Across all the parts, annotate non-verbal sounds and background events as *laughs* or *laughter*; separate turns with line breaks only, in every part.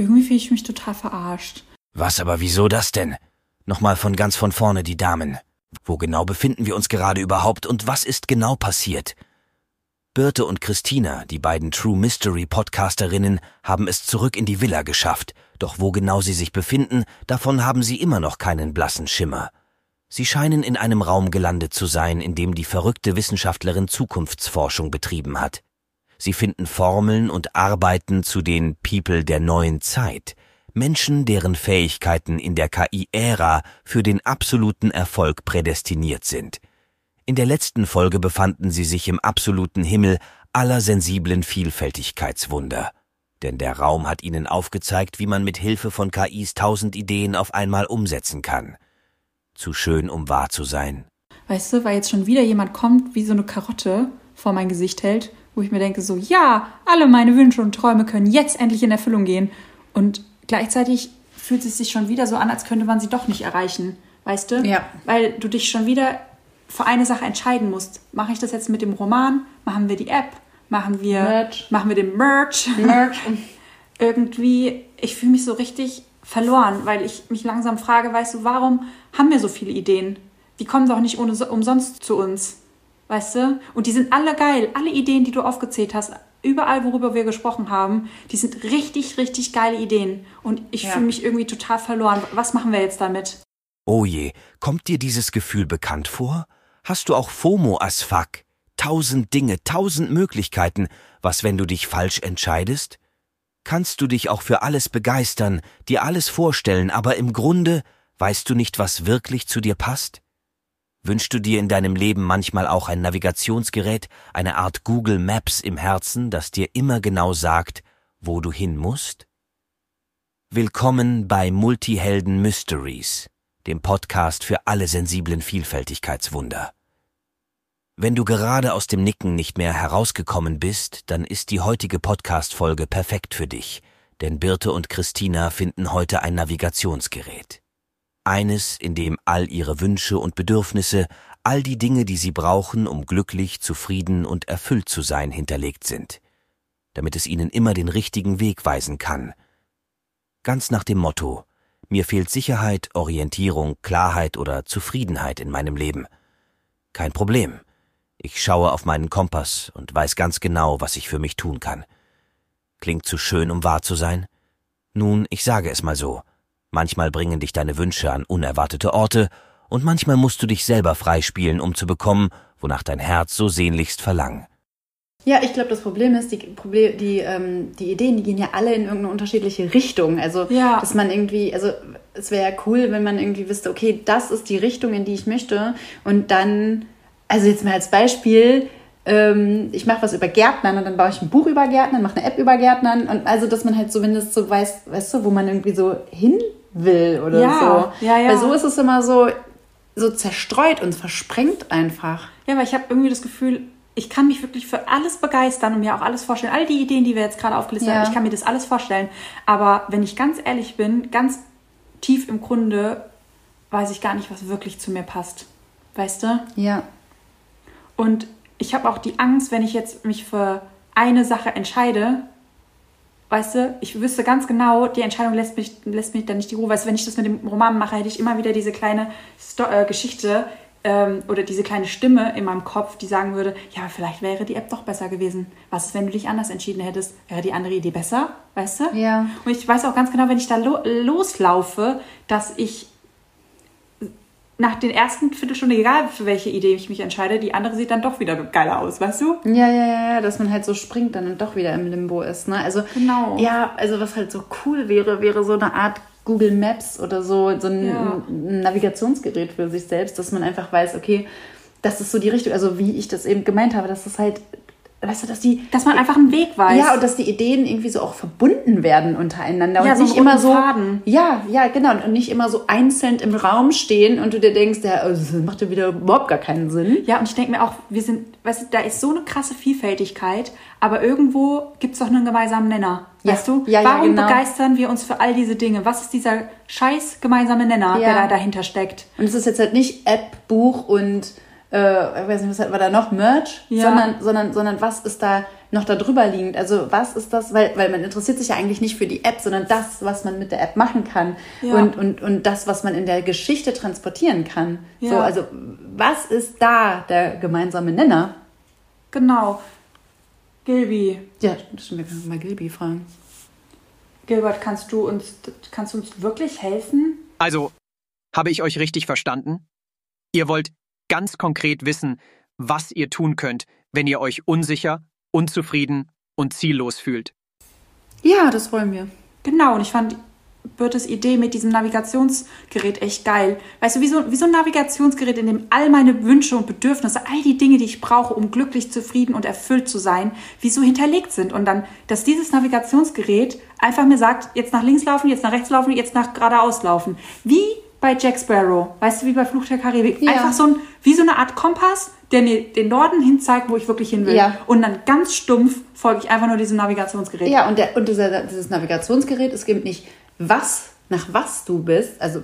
irgendwie fühle ich mich total verarscht.
Was aber wieso das denn? Nochmal von ganz von vorne die Damen. Wo genau befinden wir uns gerade überhaupt und was ist genau passiert? Birte und Christina, die beiden True Mystery Podcasterinnen, haben es zurück in die Villa geschafft, doch wo genau sie sich befinden, davon haben sie immer noch keinen blassen Schimmer. Sie scheinen in einem Raum gelandet zu sein, in dem die verrückte Wissenschaftlerin Zukunftsforschung betrieben hat. Sie finden Formeln und arbeiten zu den People der neuen Zeit, Menschen, deren Fähigkeiten in der KI-Ära für den absoluten Erfolg prädestiniert sind. In der letzten Folge befanden sie sich im absoluten Himmel aller sensiblen Vielfältigkeitswunder. Denn der Raum hat ihnen aufgezeigt, wie man mit Hilfe von KIs tausend Ideen auf einmal umsetzen kann. Zu schön, um wahr zu sein.
Weißt du, weil jetzt schon wieder jemand kommt, wie so eine Karotte vor mein Gesicht hält, wo ich mir denke, so, ja, alle meine Wünsche und Träume können jetzt endlich in Erfüllung gehen. Und gleichzeitig fühlt es sich schon wieder so an, als könnte man sie doch nicht erreichen. Weißt du?
Ja.
Weil du dich schon wieder für eine Sache entscheiden musst. Mache ich das jetzt mit dem Roman? Machen wir die App? Machen wir,
Merch.
machen wir den Merch?
Merch. *laughs*
Irgendwie, ich fühle mich so richtig verloren, weil ich mich langsam frage, weißt du, warum haben wir so viele Ideen? Die kommen doch nicht ohne, umsonst zu uns. Weißt du? Und die sind alle geil. Alle Ideen, die du aufgezählt hast, überall, worüber wir gesprochen haben, die sind richtig, richtig geile Ideen. Und ich
Ja.
fühle mich irgendwie total verloren. Was machen wir jetzt damit?
Oh je, kommt dir dieses Gefühl bekannt vor? Hast du auch FOMO as fuck? Tausend Dinge, tausend Möglichkeiten. Was, wenn du dich falsch entscheidest? Kannst du dich auch für alles begeistern, dir alles vorstellen, aber im Grunde weißt du nicht, was wirklich zu dir passt? Wünschst du dir in deinem Leben manchmal auch ein Navigationsgerät, eine Art Google Maps im Herzen, das dir immer genau sagt, wo du hin musst? Willkommen bei Multihelden Mysteries, dem Podcast für alle sensiblen Vielfältigkeitswunder. Wenn du gerade aus dem Nicken nicht mehr herausgekommen bist, dann ist die heutige Podcast-Folge perfekt für dich, denn Birte und Christina finden heute ein Navigationsgerät. Eines, in dem all ihre Wünsche und Bedürfnisse, all die Dinge, die sie brauchen, um glücklich, zufrieden und erfüllt zu sein, hinterlegt sind, damit es ihnen immer den richtigen Weg weisen kann. Ganz nach dem Motto, mir fehlt Sicherheit, Orientierung, Klarheit oder Zufriedenheit in meinem Leben. Kein Problem. Ich schaue auf meinen Kompass und weiß ganz genau, was ich für mich tun kann. Klingt zu schön, um wahr zu sein? Nun, ich sage es mal so. Manchmal bringen dich deine Wünsche an unerwartete Orte, und manchmal musst du dich selber freispielen, um zu bekommen, wonach dein Herz so sehnlichst verlangt.
Ja, ich glaube, das Problem ist, die, Problem, die, ähm, die Ideen, die gehen ja alle in irgendeine unterschiedliche Richtung. Also,
Ja.
dass man irgendwie, also es wäre ja cool, wenn man irgendwie wüsste, okay, das ist die Richtung, in die ich möchte. Und dann, also jetzt mal als Beispiel, ähm, ich mache was über Gärtnern und dann baue ich ein Buch über Gärtnern, mache eine App über Gärtnern. Und also, dass man halt zumindest so weiß, weißt du, wo man irgendwie so hin will oder
Ja,
so.
ja, ja.
Weil so ist es immer so, so zerstreut und versprengt einfach.
Ja, aber ich habe irgendwie das Gefühl, ich kann mich wirklich für alles begeistern und mir auch alles vorstellen. All die Ideen, die wir jetzt gerade aufgelistet haben, ich kann mir das alles vorstellen. Aber wenn ich ganz ehrlich bin, ganz tief im Grunde, weiß ich gar nicht, was wirklich zu mir passt. Weißt du?
Ja.
Und ich habe auch die Angst, wenn ich jetzt mich für eine Sache entscheide, weißt du, ich wüsste ganz genau, die Entscheidung lässt mich, lässt mich dann nicht die Ruhe. Weißt du, wenn ich das mit dem Roman mache, hätte ich immer wieder diese kleine Sto äh, Geschichte ähm, oder diese kleine Stimme in meinem Kopf, die sagen würde, ja, aber vielleicht wäre die App doch besser gewesen. Was ist, wenn du dich anders entschieden hättest? Wäre die andere Idee besser? Weißt du?
Ja.
Und ich weiß auch ganz genau, wenn ich da lo loslaufe, dass ich nach den ersten Viertelstunde, egal für welche Idee ich mich entscheide, die andere sieht dann doch wieder geiler aus, weißt du?
Ja, ja, ja, ja, dass man halt so springt dann und doch wieder im Limbo ist. Ne? Also,
Genau.
Ja, also was halt so cool wäre, wäre so eine Art Google Maps oder so, so ein,
Ja.
ein Navigationsgerät für sich selbst, dass man einfach weiß, okay, das ist so die Richtung, also wie ich das eben gemeint habe, dass das halt, weißt du, dass die.
Dass man einfach einen Weg weiß.
Ja, und dass die Ideen irgendwie so auch verbunden werden untereinander
Ja,
und
so
nicht immer so.
Faden.
Ja, ja, genau. Und nicht immer so einzeln im Raum stehen und du dir denkst, ja, also, das macht ja wieder überhaupt gar keinen Sinn.
Ja, und ich denke mir auch, wir sind, weißt du, da ist so eine krasse Vielfältigkeit, aber irgendwo gibt es doch einen gemeinsamen Nenner.
Ja.
Weißt du?
Ja, ja,
Warum
genau.
begeistern wir uns für all diese Dinge? Was ist dieser scheiß gemeinsame Nenner,
Ja.
der da dahinter steckt?
Und es ist jetzt halt nicht App, Buch und äh, ich weiß nicht, was hatten wir da noch, Merch,
Ja.
sondern, sondern, sondern was ist da noch da drüber liegend? Also was ist das, weil, weil man interessiert sich ja eigentlich nicht für die App, sondern das, was man mit der App machen kann
Ja.
und, und, und das, was man in der Geschichte transportieren kann.
Ja.
So, also was ist da der gemeinsame Nenner?
Genau. Gilby,
Ja, stimmt, wir können mal Gilby fragen.
Gilbert, kannst du uns, kannst du uns wirklich helfen?
Also, habe ich euch richtig verstanden? Ihr wollt ganz konkret wissen, was ihr tun könnt, wenn ihr euch unsicher, unzufrieden und ziellos fühlt.
Ja, das wollen wir.
Genau, und ich fand Birtes Idee mit diesem Navigationsgerät echt geil. Weißt du, wie so, wie so ein Navigationsgerät, in dem all meine Wünsche und Bedürfnisse, all die Dinge, die ich brauche, um glücklich, zufrieden und erfüllt zu sein, wie so hinterlegt sind. Und dann, dass dieses Navigationsgerät einfach mir sagt, jetzt nach links laufen, jetzt nach rechts laufen, jetzt nach geradeaus laufen. Wie bei Jack Sparrow, weißt du, wie bei Fluch der Karibik.
Ja.
Einfach so ein, wie so eine Art Kompass, der mir den Norden hin zeigt, wo ich wirklich hin will.
Ja.
Und dann ganz stumpf folge ich einfach nur diesem Navigationsgerät.
Ja, und, der, und dieser, dieses Navigationsgerät, es gibt nicht, was, nach was du bist, also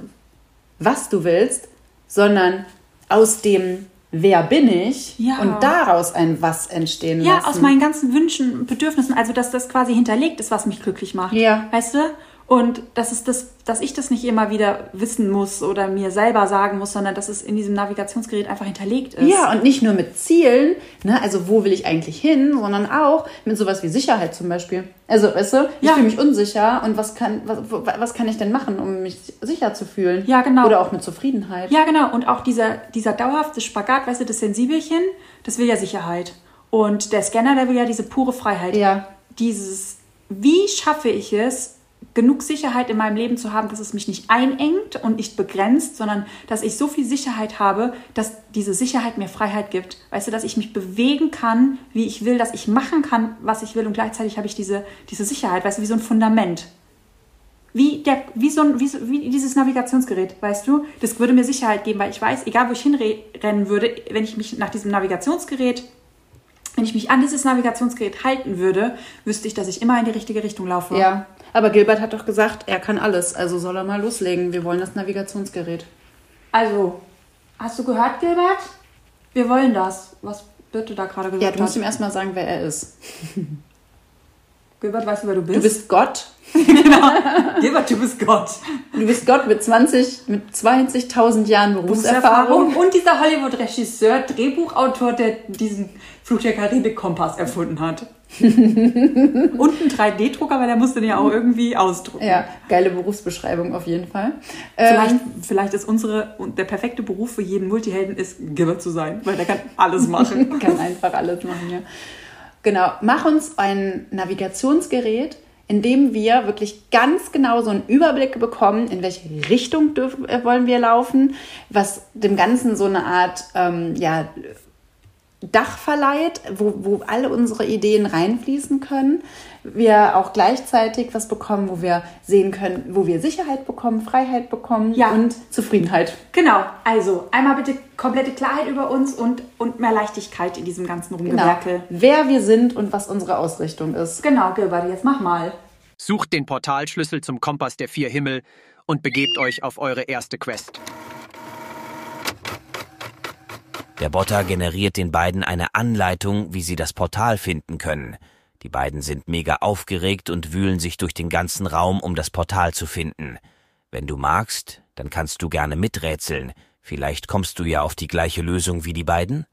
was du willst, sondern aus dem Wer bin ich
Ja.
und daraus ein Was entstehen
Ja,
lassen.
aus meinen ganzen Wünschen und Bedürfnissen, also dass das quasi hinterlegt ist, was mich glücklich macht.
Ja.
Weißt du? Und das ist das, dass ich das nicht immer wieder wissen muss oder mir selber sagen muss, sondern dass es in diesem Navigationsgerät einfach hinterlegt ist.
Ja, und nicht nur mit Zielen, ne, also wo will ich eigentlich hin, sondern auch mit sowas wie Sicherheit zum Beispiel. Also, weißt du, ich
Ja.
fühle mich unsicher und was kann, was, was kann ich denn machen, um mich sicher zu fühlen?
Ja, genau.
Oder auch mit Zufriedenheit.
Ja, genau. Und auch dieser, dieser dauerhafte Spagat, weißt du, das Sensibelchen, das will ja Sicherheit. Und der Scanner, der will ja diese pure Freiheit.
Ja.
Dieses, wie schaffe ich es, genug Sicherheit in meinem Leben zu haben, dass es mich nicht einengt und nicht begrenzt, sondern dass ich so viel Sicherheit habe, dass diese Sicherheit mir Freiheit gibt. Weißt du, dass ich mich bewegen kann, wie ich will, dass ich machen kann, was ich will und gleichzeitig habe ich diese, diese Sicherheit, weißt du, wie so ein Fundament. Wie, der, wie, so ein, wie, so, wie dieses Navigationsgerät, weißt du? Das würde mir Sicherheit geben, weil ich weiß, egal wo ich hinrennen würde, wenn ich mich nach diesem Navigationsgerät, wenn ich mich an dieses Navigationsgerät halten würde, wüsste ich, dass ich immer in die richtige Richtung laufe.
Ja, aber Gilbert hat doch gesagt, er kann alles, also soll er mal loslegen. Wir wollen das Navigationsgerät.
Also, hast du gehört, Gilbert? Wir wollen das, was Birte da gerade gesagt
Ja, du musst
hat.
ihm erstmal sagen, wer er ist. *laughs*
Gilbert, weißt du, wer du bist?
Du bist Gott. *laughs*
Gilbert, du bist Gott.
Du bist Gott mit 20, mit 20.000 Jahren Berufserfahrung.
Und dieser Hollywood-Regisseur, Drehbuchautor, der diesen Fluch der Karibik-Kompass erfunden hat. *laughs* und ein 3D-Drucker, weil der musste den ja auch irgendwie ausdrucken.
Ja, geile Berufsbeschreibung auf jeden Fall.
Vielleicht,
Ähm,
vielleicht ist unsere, und der perfekte Beruf für jeden Multihelden ist, Gilbert zu sein, weil der kann alles machen. *laughs*
kann einfach alles machen, ja. Genau, mach uns ein Navigationsgerät, in dem wir wirklich ganz genau so einen Überblick bekommen, in welche Richtung dürfen, äh, wollen wir laufen, was dem Ganzen so eine Art ähm, ja, Dach verleiht, wo, wo alle unsere Ideen reinfließen können. Wir auch gleichzeitig was bekommen, wo wir sehen können, wo wir Sicherheit bekommen, Freiheit bekommen
Ja.
und Zufriedenheit.
genau, also einmal bitte komplette Klarheit über uns und, und mehr Leichtigkeit in diesem ganzen
Genau.
Rumgewerkel.
Wer wir sind und was unsere Ausrichtung ist.
Genau, Gilbert, jetzt mach mal.
Sucht den Portalschlüssel zum Kompass der vier Himmel und begebt euch auf eure erste Quest.
Der Botter generiert den beiden eine Anleitung, wie sie das Portal finden können. Die beiden sind mega aufgeregt und wühlen sich durch den ganzen Raum, um das Portal zu finden. Wenn du magst, dann kannst du gerne miträtseln. Vielleicht kommst du ja auf die gleiche Lösung wie die beiden?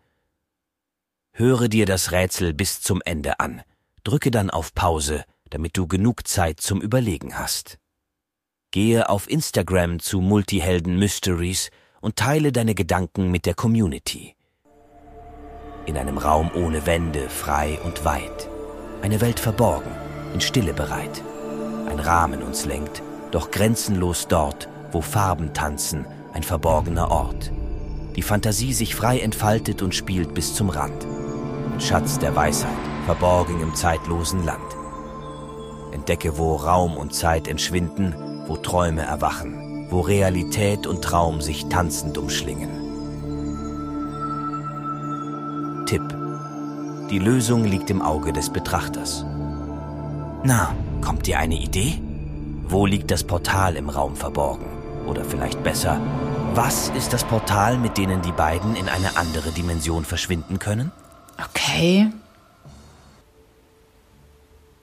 Höre dir das Rätsel bis zum Ende an. Drücke dann auf Pause, damit du genug Zeit zum Überlegen hast. Gehe auf Instagram zu Multihelden Mysteries und teile deine Gedanken mit der Community. In einem Raum ohne Wände, frei und weit. Eine Welt verborgen, in Stille bereit. Ein Rahmen uns lenkt, doch grenzenlos dort, wo Farben tanzen, ein verborgener Ort. Die Fantasie sich frei entfaltet und spielt bis zum Rand. Ein Schatz der Weisheit, verborgen im zeitlosen Land. Entdecke, wo Raum und Zeit entschwinden, wo Träume erwachen, wo Realität und Traum sich tanzend umschlingen. Tipp. Die Lösung liegt im Auge des Betrachters. Na, kommt dir eine Idee? Wo liegt das Portal im Raum verborgen? Oder vielleicht besser, Was ist das Portal, mit denen die beiden in eine andere Dimension verschwinden können?
Okay.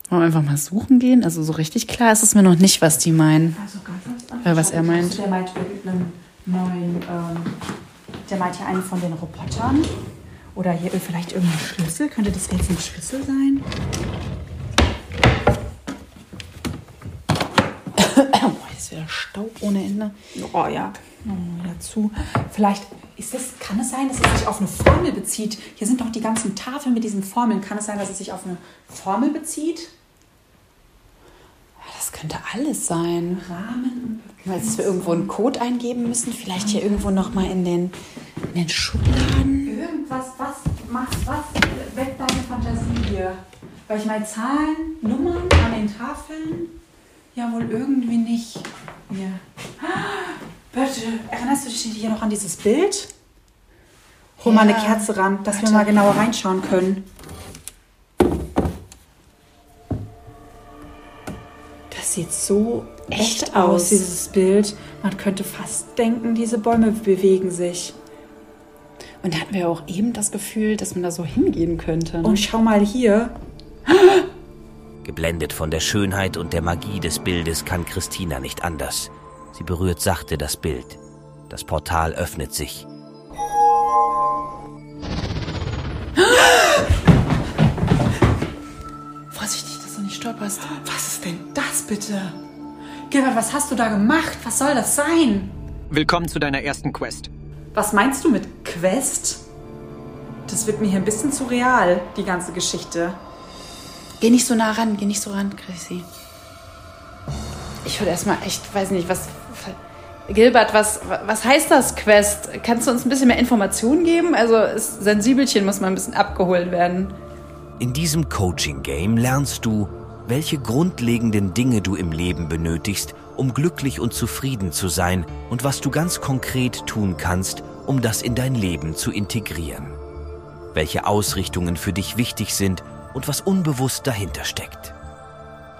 Wollen wir einfach mal suchen gehen? Also so richtig klar ist es mir noch nicht, was die meinen.
Also ganz
Äh, was er meint.
Der meint irgendeinen neuen, ähm, der meint ja einen von den Robotern. Oder hier vielleicht irgendein Schlüssel. Könnte das jetzt ein Schlüssel sein?
Boah, *coughs* jetzt ist wieder Staub ohne Ende.
Oh ja, machen wir wieder zu. Vielleicht ist das, kann es sein, dass es sich auf eine Formel bezieht? Hier sind doch die ganzen Tafeln mit diesen Formeln. Kann es sein, dass es sich auf eine Formel bezieht?
Das könnte alles sein.
Rahmen.
Weil wir irgendwo einen Code eingeben müssen. Vielleicht hier irgendwo noch mal in den, in den Schubladen.
Irgendwas, was macht, was weckt deine Fantasie hier? Weil ich meine, Zahlen, Nummern an den Tafeln, ja wohl irgendwie nicht. Ah, Bitte, erinnerst du dich hier noch an dieses Bild? Hol mal eine
Ja.
Kerze ran, dass wir
Warte.
mal genauer reinschauen können. Das sieht so echt,
Echt
aus. dieses Bild. Man könnte fast denken, diese Bäume bewegen sich.
Und da hatten wir auch eben das Gefühl, dass man da so hingehen könnte. ne?
Und schau mal hier.
Geblendet von der Schönheit und der Magie des Bildes kann Christina nicht anders. Sie berührt sachte das Bild. Das Portal öffnet sich.
Vorsichtig, dass du nicht stolperst.
Was ist denn das bitte? Gilbert, was hast du da gemacht? Was soll das sein?
Willkommen zu deiner ersten Quest.
Was meinst du mit Quest? Das wird mir hier ein bisschen zu real, die ganze Geschichte.
Geh nicht so nah ran, geh nicht so ran, Chrissy. Ich würde erstmal echt, weiß nicht, was. Gilbert, was, was heißt das, Quest? Kannst du uns ein bisschen mehr Informationen geben? Also, das Sensibelchen muss mal ein bisschen abgeholt werden.
In diesem Coaching-Game lernst du, welche grundlegenden Dinge du im Leben benötigst, um glücklich und zufrieden zu sein und was du ganz konkret tun kannst, um das in dein Leben zu integrieren. Welche Ausrichtungen für dich wichtig sind und was unbewusst dahinter steckt.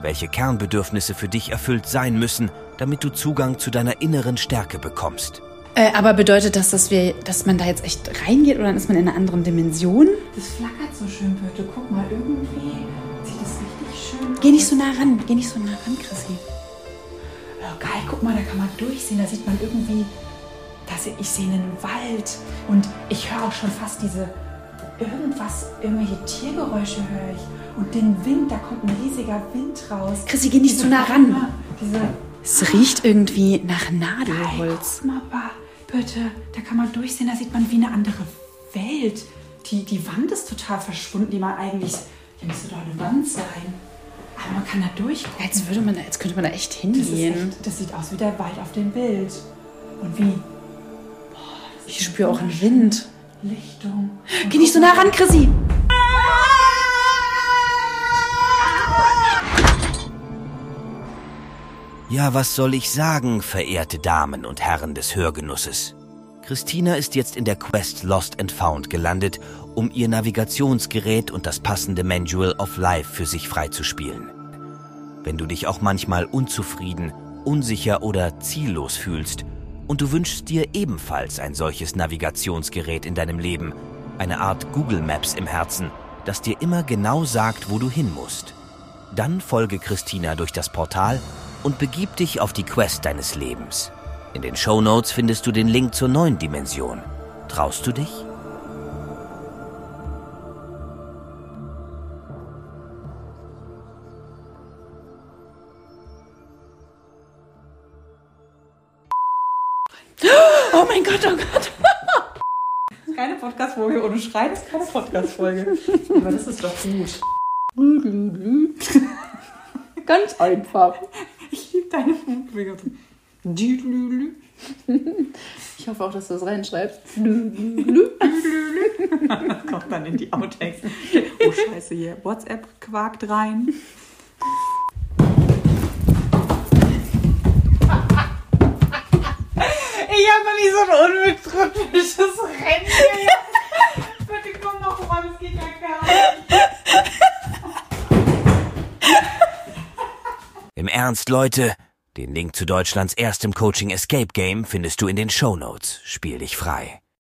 Welche Kernbedürfnisse für dich erfüllt sein müssen, damit du Zugang zu deiner inneren Stärke bekommst.
Äh, aber bedeutet das, dass, wir, dass man da jetzt echt reingeht oder dann ist man in einer anderen Dimension?
Das flackert so schön, Birte. Guck mal, irgendwie sieht das richtig schön aus.
Geh nicht so nah ran, geh nicht so nah ran, Chrissy.
Geil, guck mal, da kann man durchsehen. Da sieht man irgendwie, da se- ich sehe einen Wald und ich höre auch schon fast diese irgendwas, irgendwelche Tiergeräusche höre ich. Und den Wind, da kommt ein riesiger Wind raus.
Chrissy, geh nicht so nah ran.
Diese
Es riecht irgendwie nach
Geil,
Nadelholz.
guck mal, bitte, da kann man durchsehen, da sieht man wie eine andere Welt. Die, die Wand ist total verschwunden, die man eigentlich, hier müsste doch eine Wand sein. Aber man kann da durchgucken.
Als, würde man, da- als könnte man da echt
Das, ist
hingehen.
echt, das sieht aus wie der Wald auf dem Bild. Und wie
Ich spüre auch einen Wind.
Lichtung. Und
Geh nicht so nah ran, Chrissy.
Ja, was soll ich sagen, verehrte Damen und Herren des Hörgenusses? Christina ist jetzt in der Quest Lost and Found gelandet, um ihr Navigationsgerät und das passende Manual of Life für sich freizuspielen. Wenn du dich auch manchmal unzufrieden, unsicher oder ziellos fühlst und du wünschst dir ebenfalls ein solches Navigationsgerät in deinem Leben, eine Art Google Maps im Herzen, das dir immer genau sagt, wo du hin musst, dann folge Christina durch das Portal und begib dich auf die Quest deines Lebens. In den Shownotes findest du den Link zur neuen Dimension. Traust du dich?
Oh mein Gott, oh Gott.
Keine Podcast-Folge ohne Schreien ist keine Podcast-Folge. Aber das ist doch gut.
Ganz einfach.
Ich liebe deine Mundbewegung.
Ich hoffe auch, dass du das reinschreibst. *laughs*
Kommt dann in die Outtakes. Oh Scheiße, hier. WhatsApp quakt rein. Nie so ein unbetrübnisches Rennen. Bitte komm noch mal, das geht ja gar nicht.
Im Ernst, Leute, Den Link zu Deutschlands erstem Coaching Escape Game findest du in den Show Notes. Spiel dich frei.